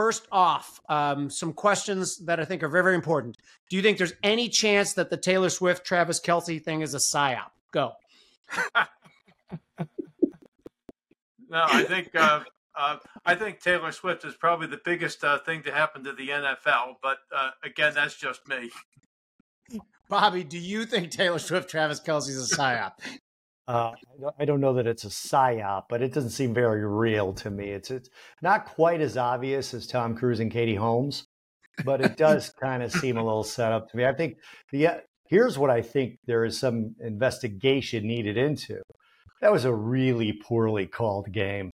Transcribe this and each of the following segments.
first off, um, some questions that I think are very, very important. Do you think there's any chance that the Taylor Swift Travis Kelce thing is a psyop? Go. no, I think uh, uh, I think Taylor Swift is probably the biggest uh, thing to happen to the NFL. But uh, again, that's just me. Bobby, do you think Taylor Swift Travis Kelce is a psyop? Uh, I don't know that it's a psyop, but it doesn't seem very real to me. It's it's not quite as obvious as Tom Cruise and Katie Holmes, but it does kind of seem a little set up to me. I think the here's what I think there is some investigation needed into. That was a really poorly called game,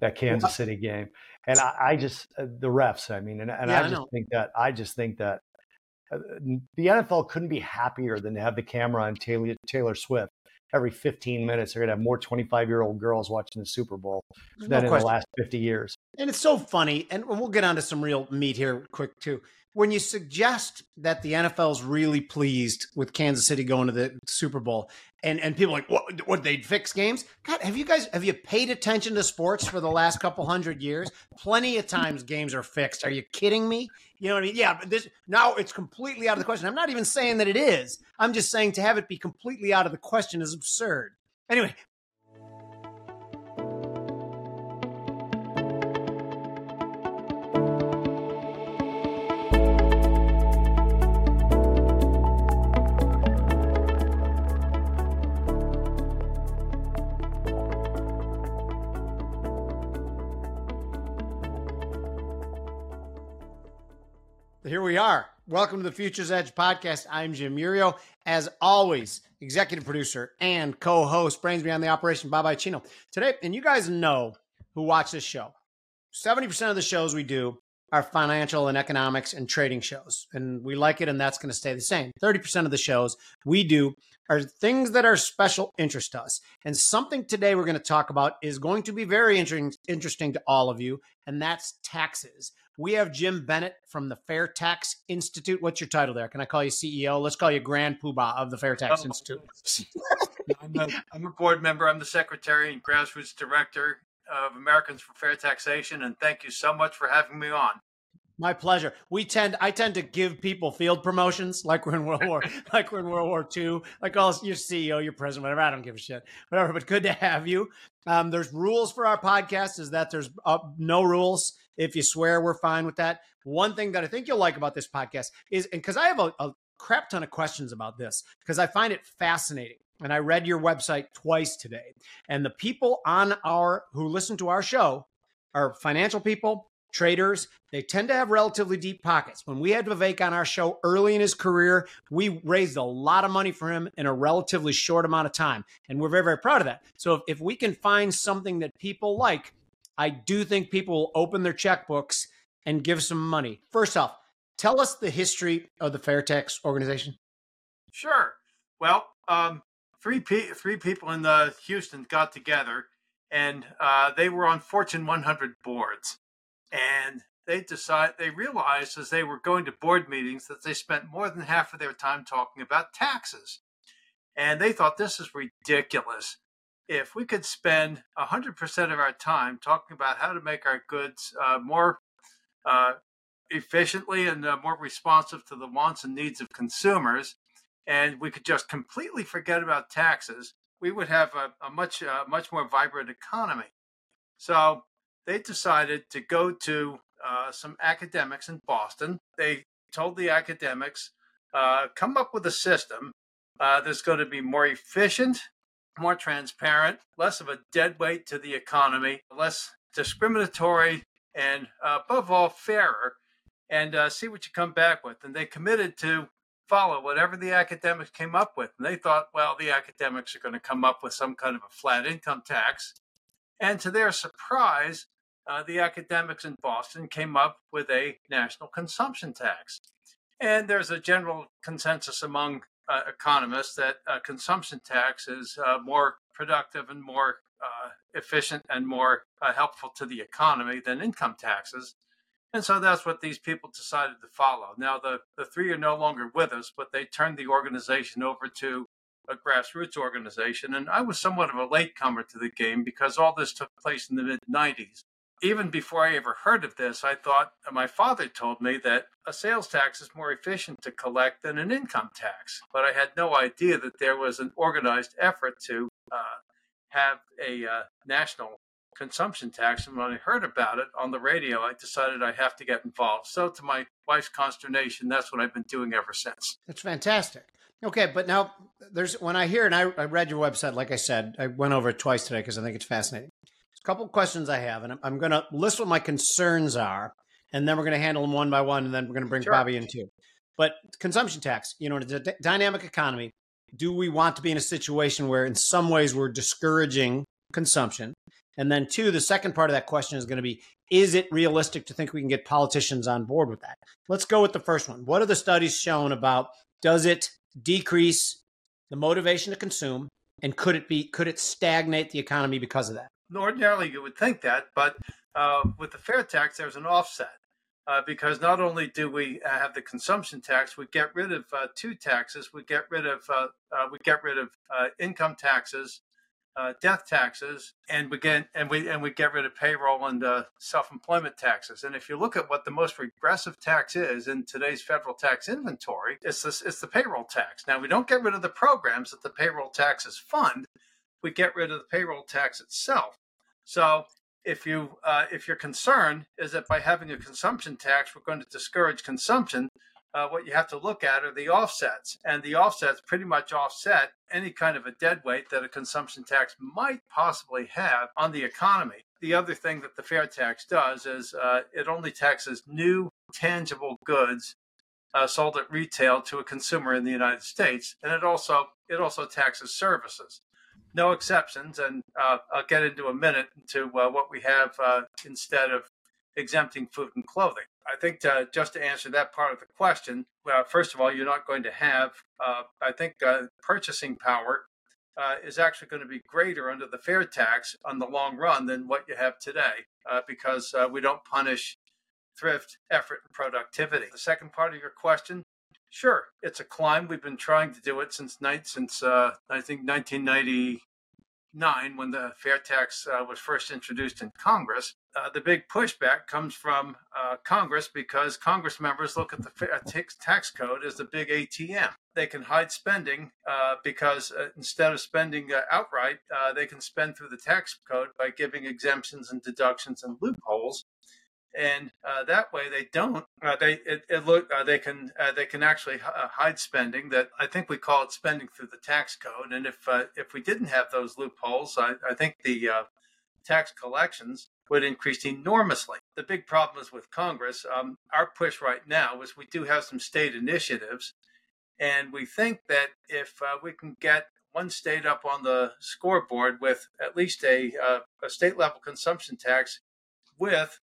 that Kansas City game, and I, I just uh, the refs. I mean, and, and yeah, I just I think that I just think that uh, the NFL couldn't be happier than to have the camera on Taylor, Taylor Swift every 15 minutes they're going to have more 25 year old girls watching the Super Bowl than no in the last 50 years. And it's so funny. And we'll get on to some real meat here quick, too. When you suggest that the NFL is really pleased with Kansas City going to the Super Bowl, and and people like, what? What they'd fix games? God, have you guys have you paid attention to sports for the last couple hundred years? Plenty of times games are fixed. Are you kidding me? You know what I mean? Yeah, this now it's completely out of the question. I'm not even saying that it is. I'm just saying to have it be completely out of the question is absurd. Anyway, Here we are. Welcome to the Futures Edge podcast. I'm Jim Iurio. As always, executive producer and co-host, brains behind the operation, Bob Iaccino. Today, and you guys know who watch this show. 70% of the shows we do are financial and economics and trading shows. And we like it, and that's going to stay the same. 30% of the shows we do are things that are special interest to us. And something today we're going to talk about is going to be very interesting to all of you, and that's taxes. We have Jim Bennett from the Fair Tax Institute. What's your title there? Can I call you CEO? Let's call you Grand Poobah of the Fair Tax oh. Institute. I'm, a, I'm a board member. I'm the secretary and grassroots director of Americans for Fair Taxation, and thank you so much for having me on. My pleasure. We tend, I tend to give people field promotions, like we're in World War, like we're in World War II. Like all your CEO, your president, whatever. I don't give a shit, whatever. But good to have you. Um, there's rules for our podcast. Is that there's uh, no rules. If you swear, we're fine with that. One thing that I think you'll like about this podcast is, and because I have a, a crap ton of questions about this, because I find it fascinating. And I read your website twice today. And the people on our who listen to our show are financial people, traders, they tend to have relatively deep pockets. When we had Vivek on our show early in his career, we raised a lot of money for him in a relatively short amount of time. And we're very, very proud of that. So if, if we can find something that people like, I do think people will open their checkbooks and give some money. First off, tell us the history of the Fair Tax organization. Sure. Well, um, three pe- three people in the Houston got together, and uh, they were on Fortune 100 boards, and they decided they realized as they were going to board meetings that they spent more than half of their time talking about taxes, and they thought this is ridiculous if we could spend 100% of our time talking about how to make our goods uh, more uh, efficiently and uh, more responsive to the wants and needs of consumers, and we could just completely forget about taxes, we would have a, a much uh, much more vibrant economy. So they decided to go to uh, some academics in Boston. They told the academics, uh, come up with a system that's going to be more efficient more transparent, less of a dead weight to the economy, less discriminatory, and uh, above all, fairer, and uh, see what you come back with. And they committed to follow whatever the academics came up with. And they thought, well, the academics are going to come up with some kind of a flat income tax. And to their surprise, uh, the academics in Boston came up with a national consumption tax. And there's a general consensus among uh, economists that uh, consumption tax is uh, more productive and more uh, efficient and more uh, helpful to the economy than income taxes. And so that's what these people decided to follow. Now, the, the three are no longer with us, but they turned the organization over to a grassroots organization. And I was somewhat of a latecomer to the game because all this took place in the mid 90s. Even before I ever heard of this, I thought my father told me that a sales tax is more efficient to collect than an income tax. But I had no idea that there was an organized effort to uh, have a uh, national consumption tax. And when I heard about it on the radio, I decided I have to get involved. So, to my wife's consternation, that's what I've been doing ever since. That's fantastic. Okay, but now there's when I hear and I, I read your website, like I said, I went over it twice today because I think it's fascinating. A couple of questions I have, and I'm, I'm going to list what my concerns are, and then we're going to handle them one by one, and then we're going to bring sure. Bobby in too. But consumption tax, you know, in a d- dynamic economy, do we want to be in a situation where, in some ways, we're discouraging consumption? And then, two, the second part of that question is going to be is it realistic to think we can get politicians on board with that? Let's go with the first one. What are the studies shown about does it decrease the motivation to consume and could it be could it stagnate the economy because of that ordinarily you would think that but uh, with the fair tax there's an offset uh, because not only do we have the consumption tax, we get rid of uh, two taxes. We get rid of uh, uh, we get rid of uh, income taxes uh, death taxes, and we get and we and we get rid of payroll and uh, self-employment taxes. And if you look at what the most regressive tax is in today's federal tax inventory, it's this it's the payroll tax. Now we don't get rid of the programs that the payroll taxes fund; we get rid of the payroll tax itself. So if you uh, if your concern is that by having a consumption tax we're going to discourage consumption, uh, what you have to look at are the offsets. And the offsets pretty much offset any kind of a dead weight that a consumption tax might possibly have on the economy. The other thing that the fair tax does is uh, it only taxes new tangible goods uh, sold at retail to a consumer in the United States, and it also it also taxes services. No exceptions, and uh, I'll get into a minute into uh, what we have uh, instead of exempting food and clothing. I think to, just to answer that part of the question, well, first of all, you're not going to have, uh, I think, uh, purchasing power uh, is actually going to be greater under the fair tax on the long run than what you have today uh, because uh, we don't punish thrift, effort, and productivity. The second part of your question, sure, it's a climb. We've been trying to do it since night since uh, I think 1999 when the fair tax uh, was first introduced in Congress, uh, the big pushback comes from uh, Congress because Congress members look at the uh, tax code as the big ATM. They can hide spending uh, because instead of spending outright, they can spend through the tax code by giving exemptions and deductions and loopholes and uh, that way they don't. Uh, they it, it look uh, they can uh, they can actually uh, hide spending. That I think we call it spending through the tax code. And if uh, if we didn't have those loopholes, I, I think the tax collections would increase enormously. The big problem is with Congress. Um, our push right now is we do have some state initiatives, and we think that if we can get one state up on the scoreboard with at least a, a state level consumption tax with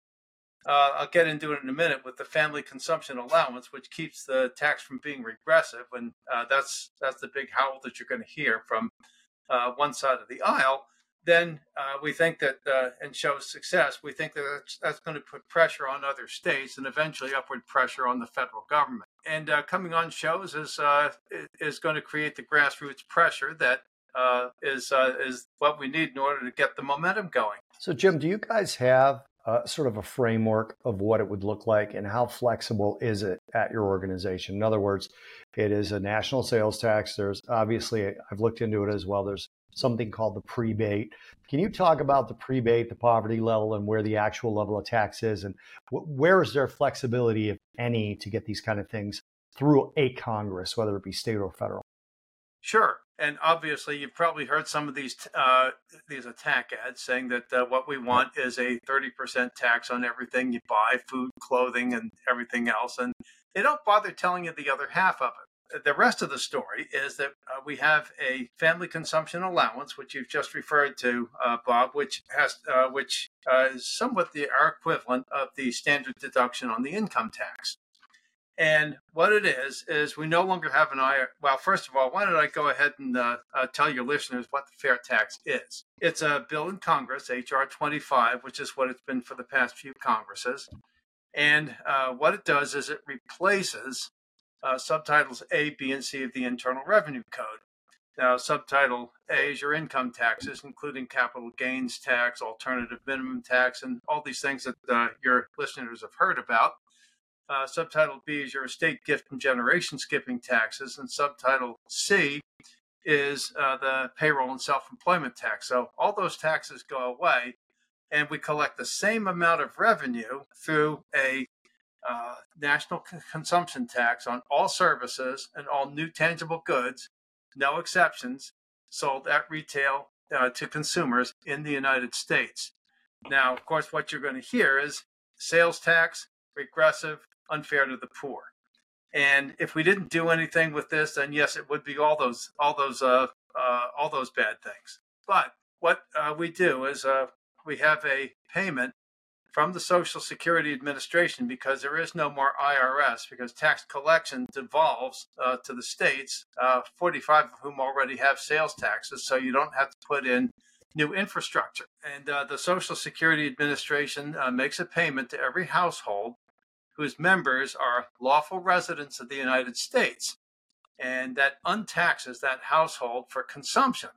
uh, I'll get into it in a minute with the family consumption allowance, which keeps the tax from being regressive, and uh, that's that's the big howl that you're going to hear from uh, one side of the aisle. Then uh, we think that, uh, and shows success. We think that that's, that's, going to put pressure on other states and eventually upward pressure on the federal government. And uh, coming on shows is is going to create the grassroots pressure that is is what we need in order to get the momentum going. So, Jim, do you guys have uh, sort of a framework of what it would look like and how flexible is it at your organization. In other words, it is a national sales tax. There's obviously, I've looked into it as well. There's something called the prebate. Can you talk about the prebate, the poverty level, and where the actual level of tax is, and where is there flexibility, if any, to get these kind of things through a Congress, whether it be state or federal? Sure. And obviously you've probably heard some of these uh, these attack ads saying that uh, what we want is a 30% tax on everything you buy food clothing and everything else and they don't bother telling you the other half of it. The rest of the story is that uh, we have a family consumption allowance which you've just referred to uh, bob which has uh, which uh, is somewhat the our equivalent of the standard deduction on the income tax and what it is, is we no longer have an IRS. Well, first of all, why don't I go ahead and uh, uh, tell your listeners what the fair tax is? It's a bill in Congress, H.R. 25, which is what it's been for the past few Congresses. And uh, what it does is it replaces uh, subtitles A, B, and C of the Internal Revenue Code. Now, subtitle A is your income taxes, including capital gains tax, alternative minimum tax, and all these things that uh, your listeners have heard about. Uh, subtitle B is your estate gift and generation skipping taxes, and subtitle C is uh, the payroll and self employment tax. So all those taxes go away, and we collect the same amount of revenue through a uh, national c- consumption tax on all services and all new tangible goods, no exceptions, sold at retail uh, to consumers in the United States. Now, of course, what you're going to hear is sales tax, regressive, unfair to the poor. And if we didn't do anything with this, then yes, it would be all those all those uh, uh, all those bad things. But what uh, we do is uh, we have a payment from the Social Security Administration because there is no more IRS because tax collection devolves uh, to the states, uh, 45 of whom already have sales taxes, so you don't have to put in new infrastructure. And the Social Security Administration makes a payment to every household whose members are lawful residents of the United States. And that untaxes that household for consumption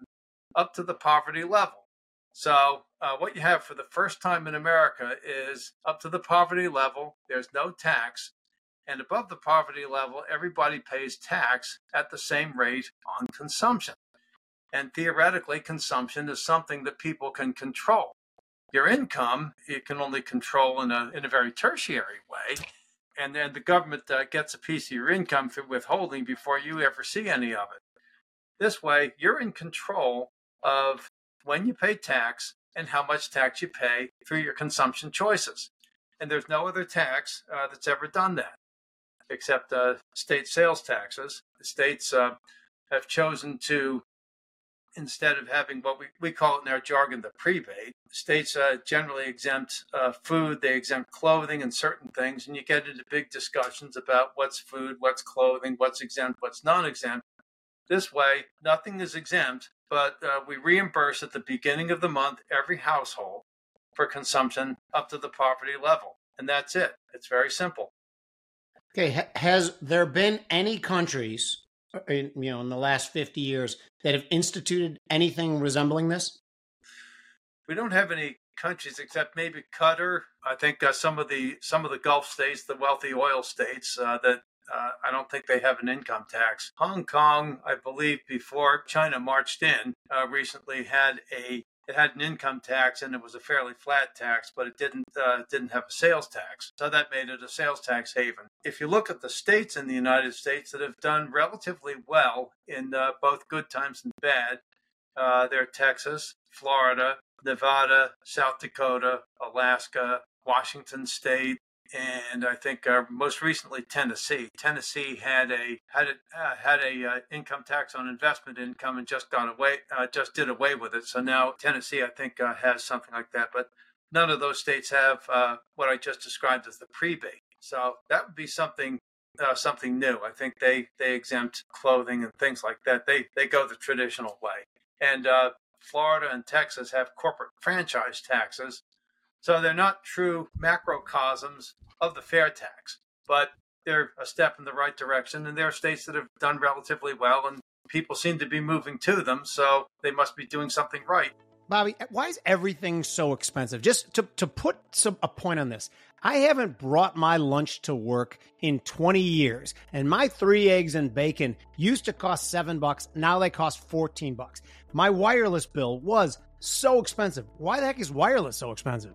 up to the poverty level. So, uh, what you have for the first time in America is up to the poverty level, there's no tax. And above the poverty level, everybody pays tax at the same rate on consumption. And theoretically, consumption is something that people can control. Your income, you can only control in a, in a very tertiary way. And then the government uh, gets a piece of your income through withholding before you ever see any of it. This way, you're in control of when you pay tax and how much tax you pay through your consumption choices. And there's no other tax uh, that's ever done that except uh, state sales taxes. The states uh, have chosen to, instead of having what we, we call in our jargon the prebate, states uh, generally exempt uh, food, they exempt clothing and certain things, and you get into big discussions about what's food, what's clothing, what's exempt, what's non exempt. This way, nothing is exempt, but uh, we reimburse at the beginning of the month every household for consumption up to the poverty level. And that's it. It's very simple. Okay, has there been any countries, in, you know, in the last fifty years that have instituted anything resembling this? We don't have any countries except maybe Qatar. I think uh, some of the some of the Gulf states, the wealthy oil states, uh, that uh, I don't think they have an income tax. Hong Kong, I believe, before China marched in, uh, recently had a it had an income tax and it was a fairly flat tax, but it didn't uh, didn't have a sales tax, so that made it a sales tax haven. If you look at the states in the United States that have done relatively well in uh, both good times and bad, uh, they're Texas, Florida, Nevada, South Dakota, Alaska, Washington State, and I think uh, most recently Tennessee. Tennessee had a had a uh, had a uh, income tax on investment income and just got away uh, just did away with it. So now Tennessee, I think, uh, has something like that. But none of those states have uh, what I just described as the prebate. So that would be something something new. I think they they exempt clothing and things like that. They they go the traditional way. And Florida and Texas have corporate franchise taxes so they're not true macrocosms of the fair tax, but they're a step in the right direction. And there are states that have done relatively well, and people seem to be moving to them. So they must be doing something right. Bobby, why is everything so expensive? Just to, to put some, a point on this, I haven't brought my lunch to work in 20 years, and my three eggs and bacon used to cost seven bucks. Now they cost 14 bucks. My wireless bill was so expensive. Why the heck is wireless so expensive?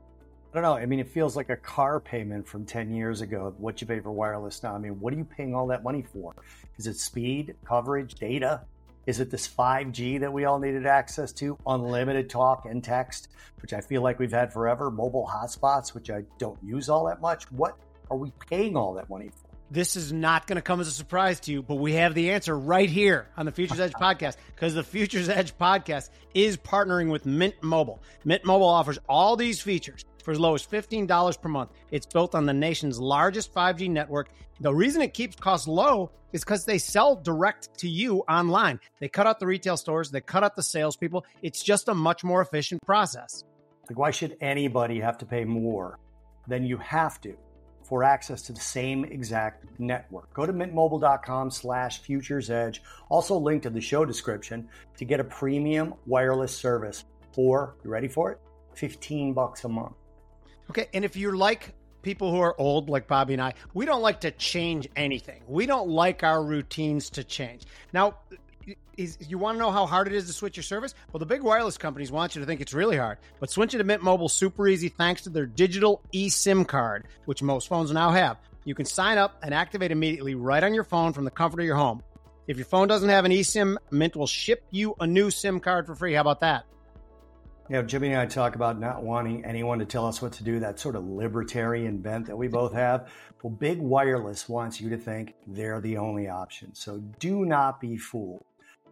I don't know. I mean, it feels like a car payment from 10 years ago, what you pay for wireless now. I mean, what are you paying all that money for? Is it speed, coverage, data? Is it this 5G that we all needed access to? Unlimited talk and text, which I feel like we've had forever. Mobile hotspots, which I don't use all that much. What are we paying all that money for? This is not going to come as a surprise to you, but we have the answer right here on the Futures Edge podcast because the Futures Edge podcast is partnering with Mint Mobile. Mint Mobile offers all these features for as low as $15 per month. It's built on the nation's largest 5G network. The reason it keeps costs low is because they sell direct to you online. They cut out the retail stores, they cut out the salespeople. It's just a much more efficient process. Like, why should anybody have to pay more than you have to for access to the same exact network. Go to mintmobile.com slash futures edge, also linked in the show description to get a premium wireless service for, you ready for it? 15 bucks a month. Okay, and if you're like people who are old like Bobby and I, we don't like to change anything. We don't like our routines to change. Now, is, you want to know how hard it is to switch your service? Well, the big wireless companies want you to think it's really hard, but switching to Mint Mobile super easy thanks to their digital eSIM card, which most phones now have. You can sign up and activate immediately right on your phone from the comfort of your home. If your phone doesn't have an eSIM, Mint will ship you a new SIM card for free. How about that? You know, Jimmy and I talk about not wanting anyone to tell us what to do, that sort of libertarian bent that we both have. Well, Big Wireless wants you to think they're the only option. So do not be fooled.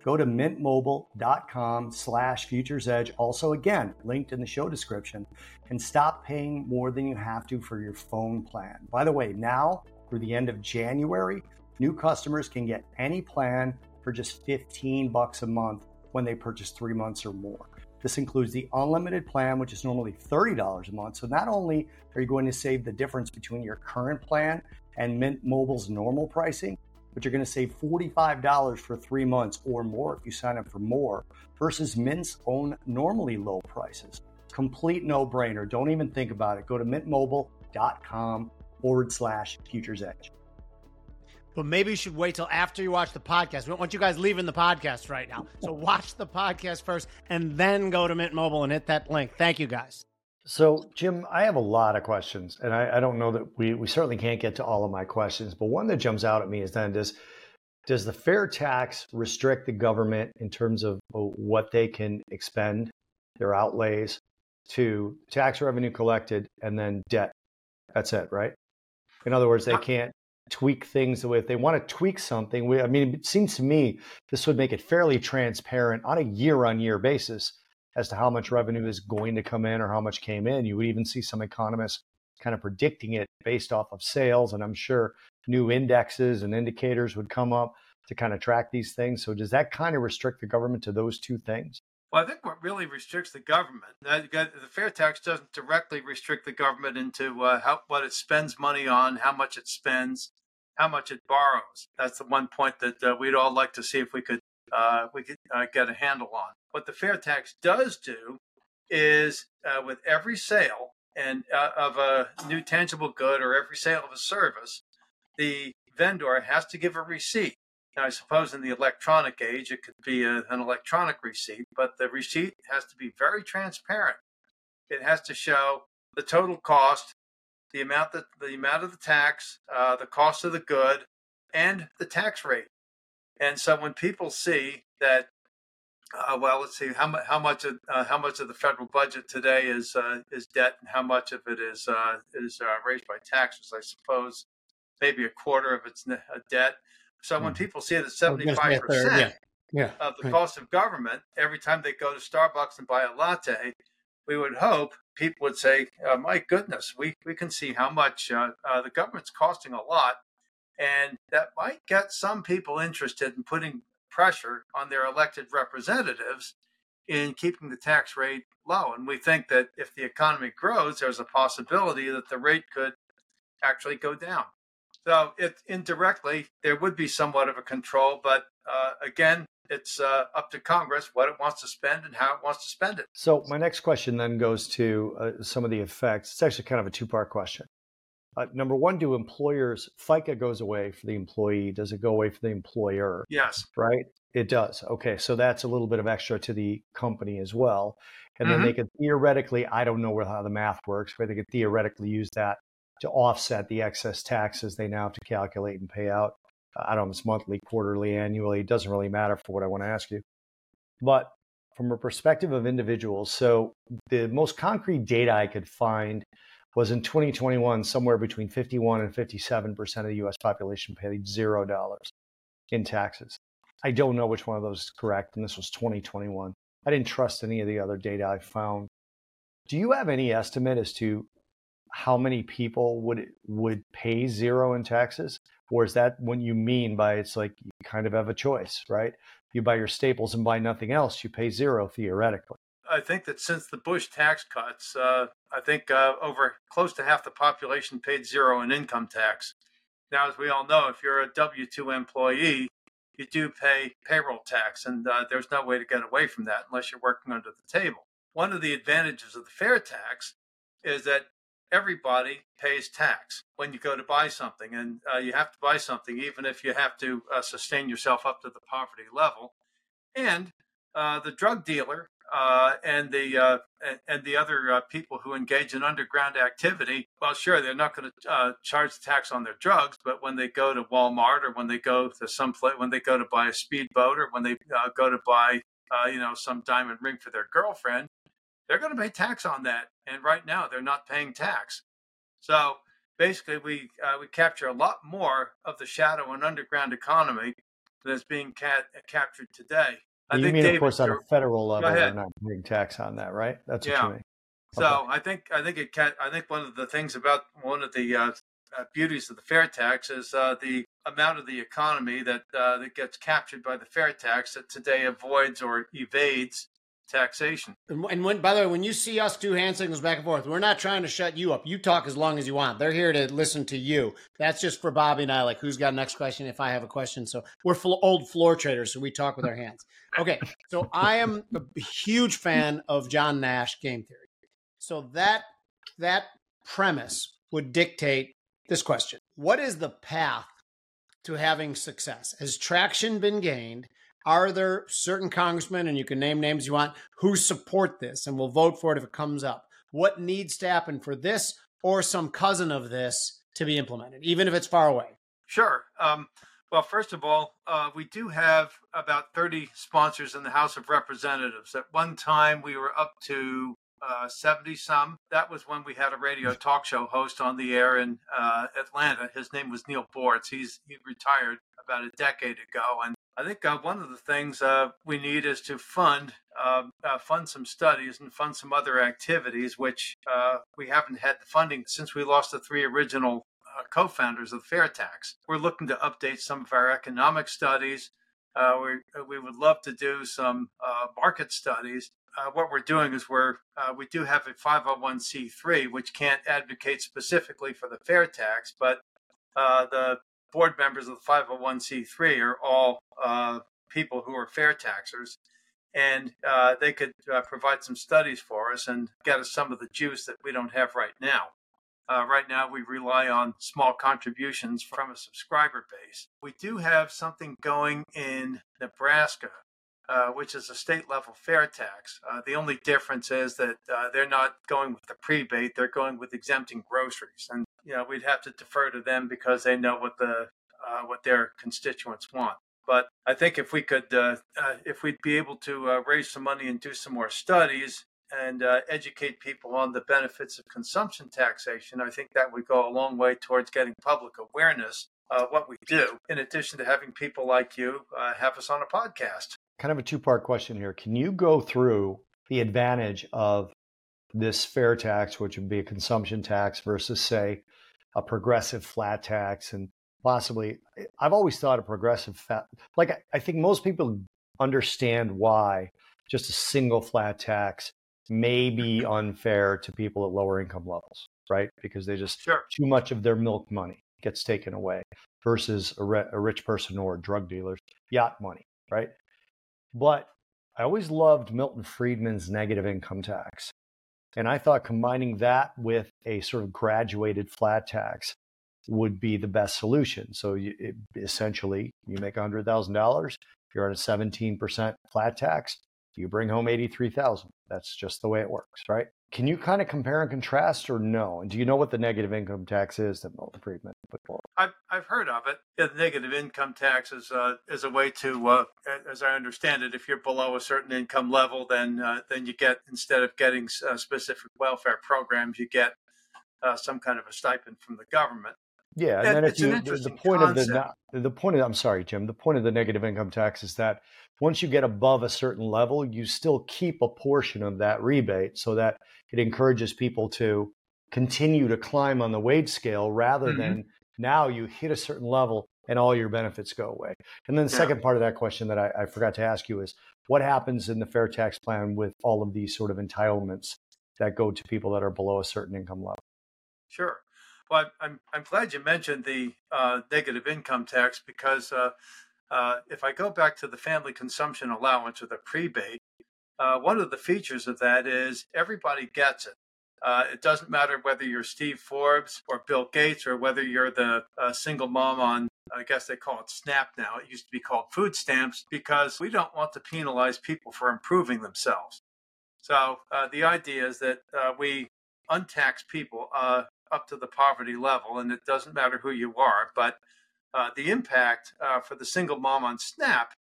Go to mintmobile.com slash futures edge. Also, again, linked in the show description, and stop paying more than you have to for your phone plan. By the way, now through the end of January, new customers can get any plan for just 15 bucks a month when they purchase three months or more. This includes the unlimited plan, which is normally $30 a month. So not only are you going to save the difference between your current plan and Mint Mobile's normal pricing, but you're going to save $45 for three months or more if you sign up for more versus Mint's own normally low prices. Complete no brainer. Don't even think about it. Go to mintmobile.com forward slash futures edge but maybe you should wait till after you watch the podcast. We don't want you guys leaving the podcast right now. So watch the podcast first and then go to Mint Mobile and hit that link. Thank you guys. So, Jim, I have a lot of questions, and I, I, don't know that we, we certainly can't get to all of my questions, but one that jumps out at me is then does does the fair tax restrict the government in terms of uh, what they can expend, their outlays, to tax revenue collected and then debt? That's it, right? In other words, they can't tweak things the way if they want to tweak something. We, I mean, it seems to me this would make it fairly transparent on a year on year basis as to how much revenue is going to come in or how much came in. You would even see some economists kind of predicting it based off of sales. And I'm sure new indexes and indicators would come up to kind of track these things. So does that kind of restrict the government to those two things? Well, I think what really restricts the government, the fair tax doesn't directly restrict the government into uh, how, what it spends money on, how much it spends, how much it borrows. That's the one point that uh, we'd all like to see if we could uh, we could uh, get a handle on. What the fair tax does do is, uh, with every sale and uh, of a new tangible good or every sale of a service, the vendor has to give a receipt. Now, I suppose in the electronic age, it could be a, an electronic receipt, but the receipt has to be very transparent. It has to show the total cost the amount that the amount of the tax, uh, the cost of the good, and the tax rate. And so when people see that, uh, well, let's see how much how much of uh, how much of the federal budget today is uh, is debt, and how much of it is uh, is uh, raised by taxes. I suppose maybe a quarter of it's debt. So when mm-hmm. people see that seventy five percent of the right. cost of government every time they go to Starbucks and buy a latte, we would hope people would say, uh, "My goodness, we we can see how much uh, uh, the government's costing a lot," and that might get some people interested in putting pressure on their elected representatives in keeping the tax rate low. And we think that if the economy grows, there's a possibility that the rate could actually go down. So, it indirectly there would be somewhat of a control, but uh, again, it's uh, up to Congress what it wants to spend and how it wants to spend it. So, my next question then goes to uh, some of the effects. It's actually kind of a two part question. Uh, number one, do employers, FICA goes away for the employee? Does it go away for the employer? Yes. Right? It does. Okay. So, that's a little bit of extra to the company as well. And mm-hmm. then they could theoretically, I don't know how the math works, but they could theoretically use that to offset the excess taxes they now have to calculate and pay out uh, I don't know if it's monthly, quarterly, annually. It doesn't really matter for what I want to ask you. But from a perspective of individuals, so the most concrete data I could find was in 2021, somewhere between 51 and 57 percent of the U.S. population paid zero dollars in taxes. I don't know which one of those is correct, and this was 2021. I didn't trust any of the other data I found. Do you have any estimate as to how many people would would pay zero in taxes? Or is that what you mean by it's like you kind of have a choice, right? You buy your staples and buy nothing else, you pay zero theoretically. I think that since the Bush tax cuts, uh, I think uh, over close to half the population paid zero in income tax. Now, as we all know, if you're a W 2 employee, you do pay payroll tax, and uh, there's no way to get away from that unless you're working under the table. One of the advantages of the fair tax is that everybody pays tax when you go to buy something, and uh, you have to buy something even if you have to uh, sustain yourself up to the poverty level. And uh, the drug dealer uh, and the uh, and the other uh, people who engage in underground activity, well, sure, they're not going to charge tax on their drugs, but when they go to Walmart or when they go to some place, when they go to buy a speedboat or when they go to buy, you know, some diamond ring for their girlfriend, they're going to pay tax on that. And right now, they're not paying tax. So basically, we we capture a lot more of the shadow and underground economy that's being captured today. I you mean, David, of course, on a federal level, they're not paying tax on that, right? That's what yeah. you mean. Okay. So I think I think it can, I think one of the things about one of the uh, uh, beauties of the fair tax is uh, the amount of the economy that uh, that gets captured by the fair tax that today avoids or evades taxation. And when, by the way, when you see us do hand signals back and forth, we're not trying to shut you up. You talk as long as you want. They're here to listen to you. That's just for Bobby and I. Like, who's got next question? If I have a question, so we're full, old floor traders, so we talk with our hands. Okay, so I am a huge fan of John Nash game theory. So that that premise would dictate this question: What is the path to having success? Has traction been gained? Are there certain congressmen, and you can name names you want, who support this and will vote for it if it comes up? What needs to happen for this or some cousin of this to be implemented, even if it's far away? Sure. Um, well, first of all, uh, we do have about 30 sponsors in the House of Representatives. At one time, we were up to uh, 70 some. That was when we had a radio talk show host on the air in uh, Atlanta. His name was Neil Boortz. He's he retired about a decade ago, and I think uh, one of the things uh, we need is to fund uh, uh fund some studies and fund some other activities, which uh, we haven't had the funding since we lost the three original uh, co-founders of the Fair Tax. We're looking to update some of our economic studies. we we would love to do some market studies. what we're doing is we're we do have a 501c3 which can't advocate specifically for the fair tax, but the board members of the 501c3 are all uh, people who are fair taxers. And uh, they could uh, provide some studies for us and get us some of the juice that we don't have right now. Uh, right now, we rely on small contributions from a subscriber base. We do have something going in Nebraska, uh, which is a state level fair tax. Uh, the only difference is that uh, they're not going with the prebate, they're going with exempting groceries. And you know, we'd have to defer to them because they know what the uh, what their constituents want. But I think if we could, uh, if we'd be able to raise some money and do some more studies and educate people on the benefits of consumption taxation, I think that would go a long way towards getting public awareness of what we do. In addition to having people like you uh, have us on a podcast. Kind of a two part question here. Can you go through the advantage of this fair tax, which would be a consumption tax, versus, say, a progressive flat tax and possibly i've always thought a progressive fat like I, think most people understand why just a single flat tax may be unfair to people at lower income levels right because they just sure. too much of their milk money gets taken away versus a, re- a rich person or drug dealers yacht money right but i always loved milton friedman's negative income tax and I thought combining that with a sort of graduated flat tax would be the best solution. So you, it, essentially, you make $100,000, you're on a 17% flat tax, you bring home 83,000. That's just the way it works, right? Can you kind of compare and contrast or no? And do you know what the negative income tax is that Milton Friedman put forward? I've, I've heard of it. Yeah, the negative income tax is, uh, is a way to, uh, as I understand it, if you're below a certain income level, then uh, then you get, instead of getting uh, specific welfare programs, you get uh, some kind of a stipend from the government. Yeah, and, then if you the point concept. of the the point of I'm sorry, Jim. The point of the negative income tax is that once you get above a certain level, you still keep a portion of that rebate, so that it encourages people to continue to climb on the wage scale rather mm-hmm. than now you hit a certain level and all your benefits go away. And then the yeah. second part of that question that I, I forgot to ask you is what happens in the fair tax plan with all of these sort of entitlements that go to people that are below a certain income level. Sure. Well, I'm I'm glad you mentioned the uh, negative income tax because uh, uh, if I go back to the family consumption allowance or the prebate, uh, one of the features of that is everybody gets it. Uh, it doesn't matter whether you're Steve Forbes or Bill Gates or whether you're the uh, single mom on, I guess they call it SNAP now. It used to be called food stamps because we don't want to penalize people for improving themselves. So uh, the idea is that uh, we untax people uh, up to the poverty level, and it doesn't matter who you are, but uh, the impact for the single mom on SNAP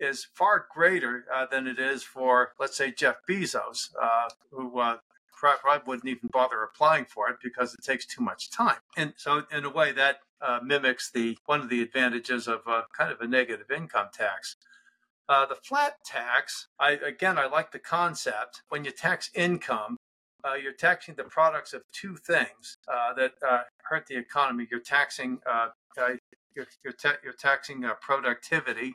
is far greater uh, than it is for, let's say, Jeff Bezos, uh, who uh, probably wouldn't even bother applying for it because it takes too much time. And so, in a way, that uh, mimics the one of the advantages of kind of a negative income tax. Uh, the flat tax, I, again, I like the concept. When you tax income, uh, you're taxing the products of two things that hurt the economy. You're taxing you're, you're, ta- you're taxing productivity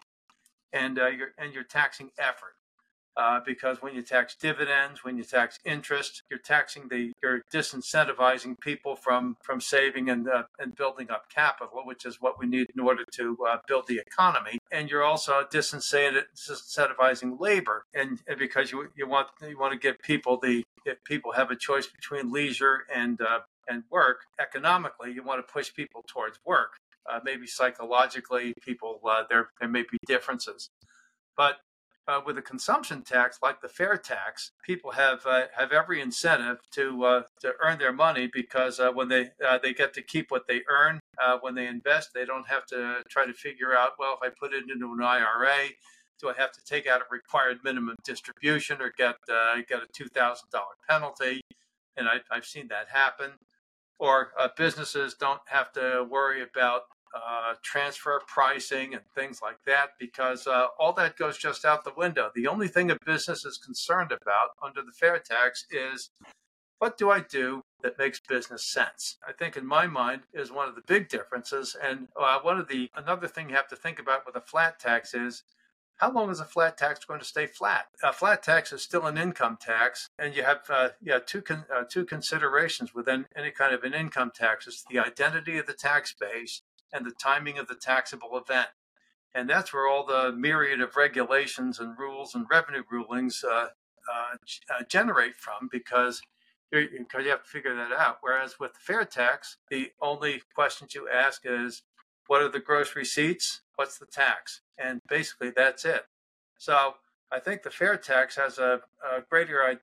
and uh, you're and you're taxing effort. Uh, because when you tax dividends, when you tax interest, you're taxing the you're disincentivizing people from from saving and uh, and building up capital, which is what we need in order to uh, build the economy. And you're also disincentivizing labor, and, and, because you you want you want to give people the if people have a choice between leisure and uh, and work economically, you want to push people towards work uh, maybe psychologically, people uh, there there may be differences, but uh, with a consumption tax like the fair tax, people have uh, have every incentive to uh, to earn their money because uh, when they they get to keep what they earn when they invest, they don't have to try to figure out well if I put it into an IRA. Do I have to take out a required minimum distribution or get get a two thousand dollar penalty? And I, I've seen that happen or uh, businesses don't have to worry about uh, transfer pricing and things like that because uh, all that goes just out the window. The only thing a business is concerned about under the fair tax is what do I do that makes business sense? I think in my mind is one of the big differences. And uh, one of the another thing you have to think about with a flat tax is how long is a flat tax going to stay flat? A flat tax is still an income tax, and you have uh, yeah two con- uh, two considerations within any kind of an income tax: is the identity of the tax base and the timing of the taxable event. And that's where all the myriad of regulations and rules and revenue rulings uh, uh, uh generate from because because you have to figure that out. Whereas with the fair tax, the only questions you ask is, what are the gross receipts? What's the tax? And basically, that's it. So I think the fair tax has a, a greater a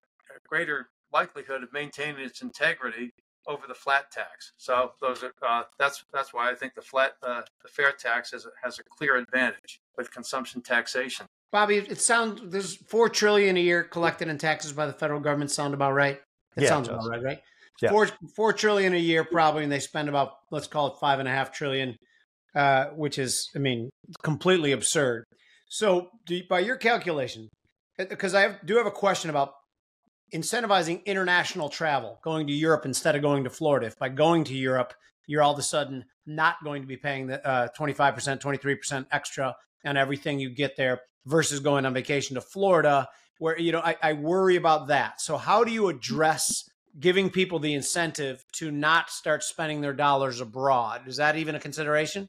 greater likelihood of maintaining its integrity over the flat tax. So those are uh, that's that's why I think the flat uh, the fair tax has, has a clear advantage with consumption taxation. Bobby, it sounds there's four trillion a year collected in taxes by the federal government. Sound about right? It yeah, sounds about right, right? Yeah. Four four trillion a year probably, and they spend about let's call it five and a half trillion, uh, which is I mean completely absurd. So do, by your calculation, because I have, do have a question about incentivizing international travel, going to Europe instead of going to Florida. If by going to Europe, you're all of a sudden not going to be paying the uh, 25%, 23% extra on everything you get there versus going on vacation to Florida, where, you know, I, I worry about that. So, how do you address giving people the incentive to not start spending their dollars abroad? Is that even a consideration?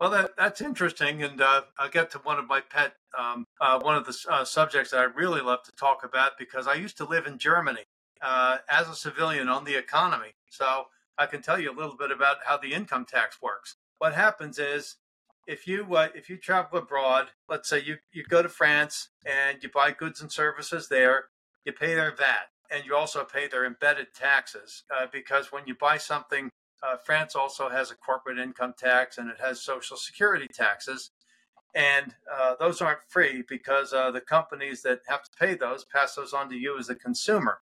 Well, that, that's interesting, and uh, I'll get to one of my pet, um, uh, one of the uh, subjects that I really love to talk about because I used to live in Germany uh, as a civilian on the economy, so I can tell you a little bit about how the income tax works. What happens is, if you uh, if you travel abroad, let's say you you go to France and you buy goods and services there, you pay their VAT, and you also pay their embedded taxes uh, because when you buy something uh, France also has a corporate income tax and it has social security taxes. And uh, those aren't free because uh, the companies that have to pay those pass those on to you as a consumer.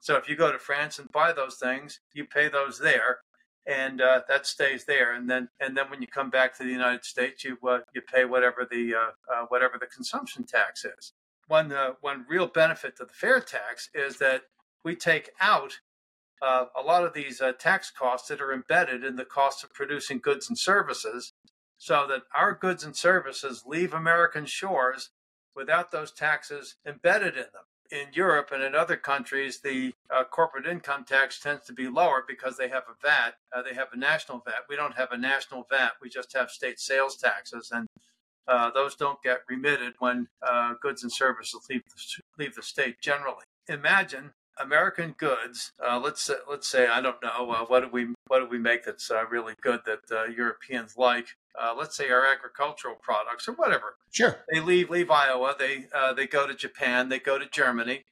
So if you go to France and buy those things, you pay those there, and uh, that stays there. And then and then when you come back to the United States, you uh, you pay whatever the uh, whatever the consumption tax is. One one real benefit to the fair tax is that we take out uh, a lot of these uh, tax costs that are embedded in the cost of producing goods and services so that our goods and services leave American shores without those taxes embedded in them. in Europe and in other countries, the uh, corporate income tax tends to be lower because they have a VAT. Uh, they have a national VAT. We don't have a national VAT. We just have state sales taxes, and uh, those don't get remitted when uh, goods and services leave the, leave the state. Generally, imagine American goods. Uh, let's say, let's say I don't know uh, what do we what do we make that's uh, really good that uh, Europeans like. Uh, let's say our agricultural products or whatever. Sure. They leave leave Iowa. They uh, they go to Japan. They go to Germany.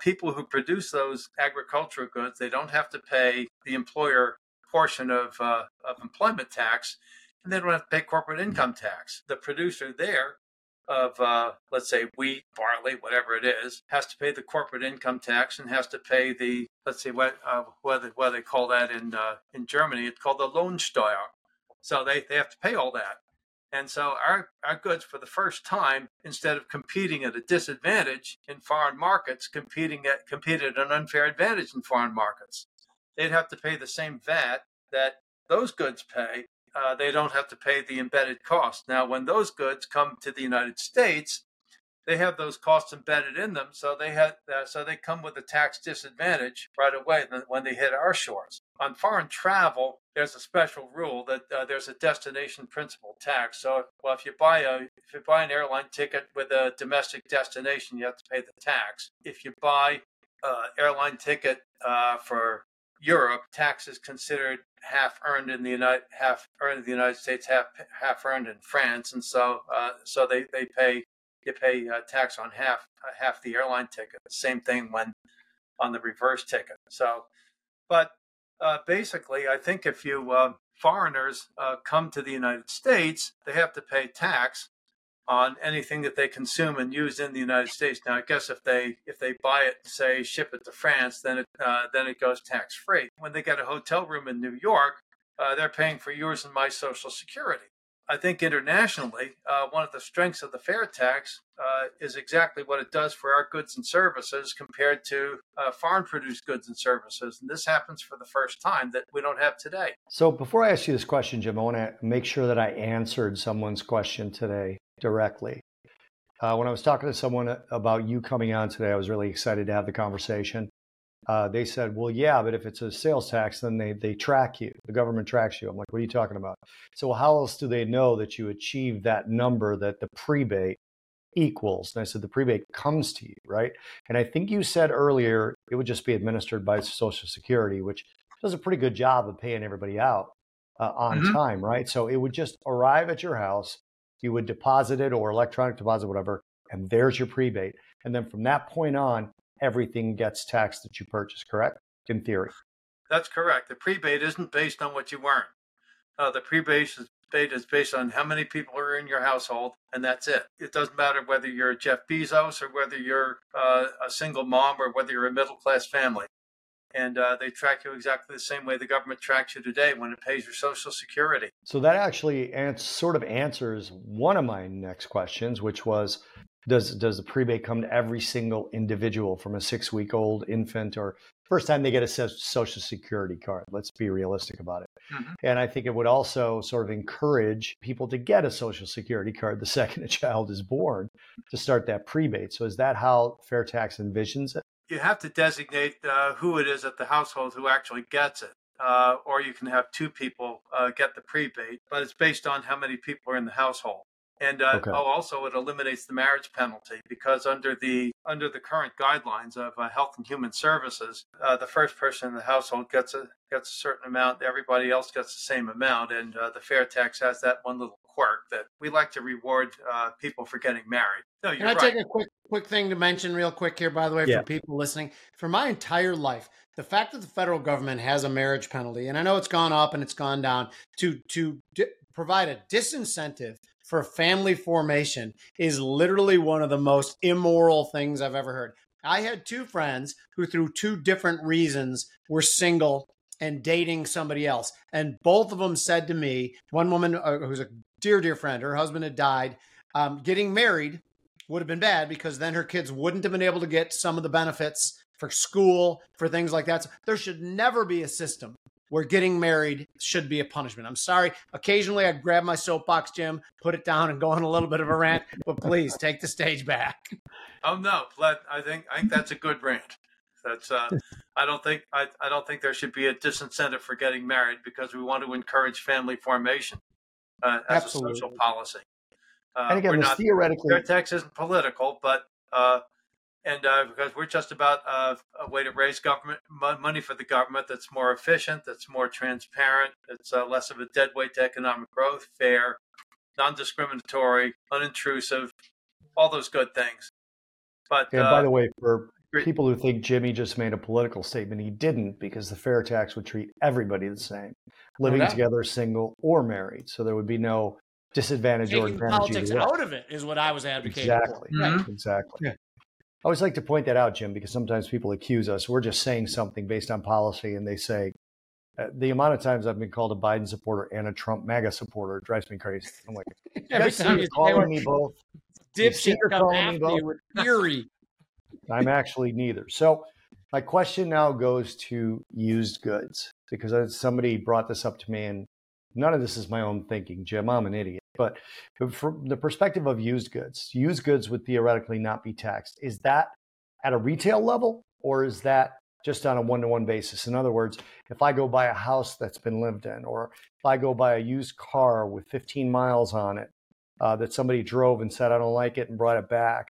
people who produce those agricultural goods they don't have to pay the employer portion of of employment tax, and they don't have to pay corporate income tax. The producer there of uh, let's say wheat, barley, whatever it is, has to pay the corporate income tax and has to pay the let's see what uh, what, they, what they call that in uh, in Germany. It's called the Lohnsteuer. So they, they have to pay all that. And so our, our goods for the first time, instead of competing at a disadvantage in foreign markets, competing at competed at an unfair advantage in foreign markets. They'd have to pay the same VAT that those goods pay uh, they don't have to pay the embedded cost. Now, when those goods come to the United States, they have those costs embedded in them, so they had uh, so they come with a tax disadvantage right away when they hit our shores. On foreign travel, there's a special rule that uh, there's a destination principle tax. So, well, if you buy a if you buy an airline ticket with a domestic destination, you have to pay the tax. If you buy an airline ticket uh, for Europe, tax is considered half earned in the United half earned in the United States, half half earned in France, and so uh, so they they pay you pay uh, tax on half uh, half the airline ticket. Same thing when on the reverse ticket. So, but uh, basically, I think if you uh, foreigners uh, come to the United States, they have to pay tax on anything that they consume and use in the United States. Now, I guess if they if they buy it, say ship it to France, then it uh, then it goes tax free. When they get a hotel room in New York, uh, they're paying for yours and my Social Security. I think internationally, uh, one of the strengths of the fair tax uh, is exactly what it does for our goods and services compared to uh, foreign produced goods and services. And this happens for the first time that we don't have today. So, before I ask you this question, Jim, I want to make sure that I answered someone's question today directly. Uh, when I was talking to someone about you coming on today, I was really excited to have the conversation. Uh, they said, well, yeah, but if it's a sales tax, then they, they track you. The government tracks you. I'm like, what are you talking about? So, well, how else do they know that you achieved that number that the prebate equals? And I said, the prebate comes to you, right? And I think you said earlier it would just be administered by Social Security, which does a pretty good job of paying everybody out uh, on mm-hmm. time, right? So it would just arrive at your house you would deposit it or electronic deposit, whatever, and there's your prebate. And then from that point on, everything gets taxed that you purchase, correct? In theory. That's correct. The prebate isn't based on what you earn. Uh, the prebate is, is based on how many people are in your household, and that's it. It doesn't matter whether you're Jeff Bezos or whether you're uh, a single mom or whether you're a middle class family and uh, they track you exactly the same way the government tracks you today when it pays your social security so that actually ans- sort of answers one of my next questions which was does does the prebate come to every single individual from a six week old infant or first time they get a social security card let's be realistic about it mm-hmm. and i think it would also sort of encourage people to get a social security card the second a child is born to start that prebate so is that how fair tax envisions it you have to designate uh, who it is at the household who actually gets it. Uh, or you can have two people uh, get the prebate, but it's based on how many people are in the household. And uh, okay. oh, also, it eliminates the marriage penalty because under the under the current guidelines of uh, Health and Human Services, uh, the first person in the household gets a gets a certain amount. Everybody else gets the same amount, and the fair tax has that one little quirk that we like to reward people for getting married. No, Can I right. take a quick quick thing to mention real quick here, by the way, yeah. for people listening? For my entire life, the fact that the federal government has a marriage penalty, and I know it's gone up and it's gone down, to to di- provide a disincentive for family formation is literally one of the most immoral things I've ever heard. I had two friends who, through two different reasons, were single and dating somebody else. And both of them said to me, one woman uh, who's a dear, dear friend, her husband had died, um, getting married would have been bad because then her kids wouldn't have been able to get some of the benefits for school, for things like that. So there should never be a system where getting married should be a punishment. I'm sorry. Occasionally I grab my soapbox, Jim, put it down, and go on a little bit of a rant, but please take the stage back. Oh no, I think I think that's a good rant. That's uh, I don't think I, I don't think there should be a disincentive for getting married because we want to encourage family formation uh, as Absolutely. a social policy. Uh, and again, not, theoretically, fair tax isn't political, but uh, and uh, because we're just about uh, a way to raise government money for the government that's more efficient, that's more transparent, it's uh, less of a dead weight to economic growth, fair, non-discriminatory, unintrusive, all those good things. But and by the way, for people who think Jimmy just made a political statement, he didn't because the fair tax would treat everybody the same, living together, single or married. So there would be no disadvantage Taking or advantage. Politics out of it is what I was advocating. Exactly. Mm-hmm. Exactly. Yeah. I always like to point that out, Jim, because sometimes people accuse us we're just saying something based on policy, and they say uh, the amount of times I've been called a Biden supporter and a Trump MAGA supporter drives me crazy. I'm like, every time you're calling me both, dipshit come after you with fury. I'm actually neither. So my question now goes to used goods because somebody brought this up to me, and none of this is my own thinking, Jim. I'm an idiot. But from the perspective of used goods, used goods would theoretically not be taxed. Is that at a retail level or is that just on a one to one basis? In other words, if I go buy a house that's been lived in, or if I go buy a used car with 15 miles on it uh, that somebody drove and said, I don't like it and brought it back,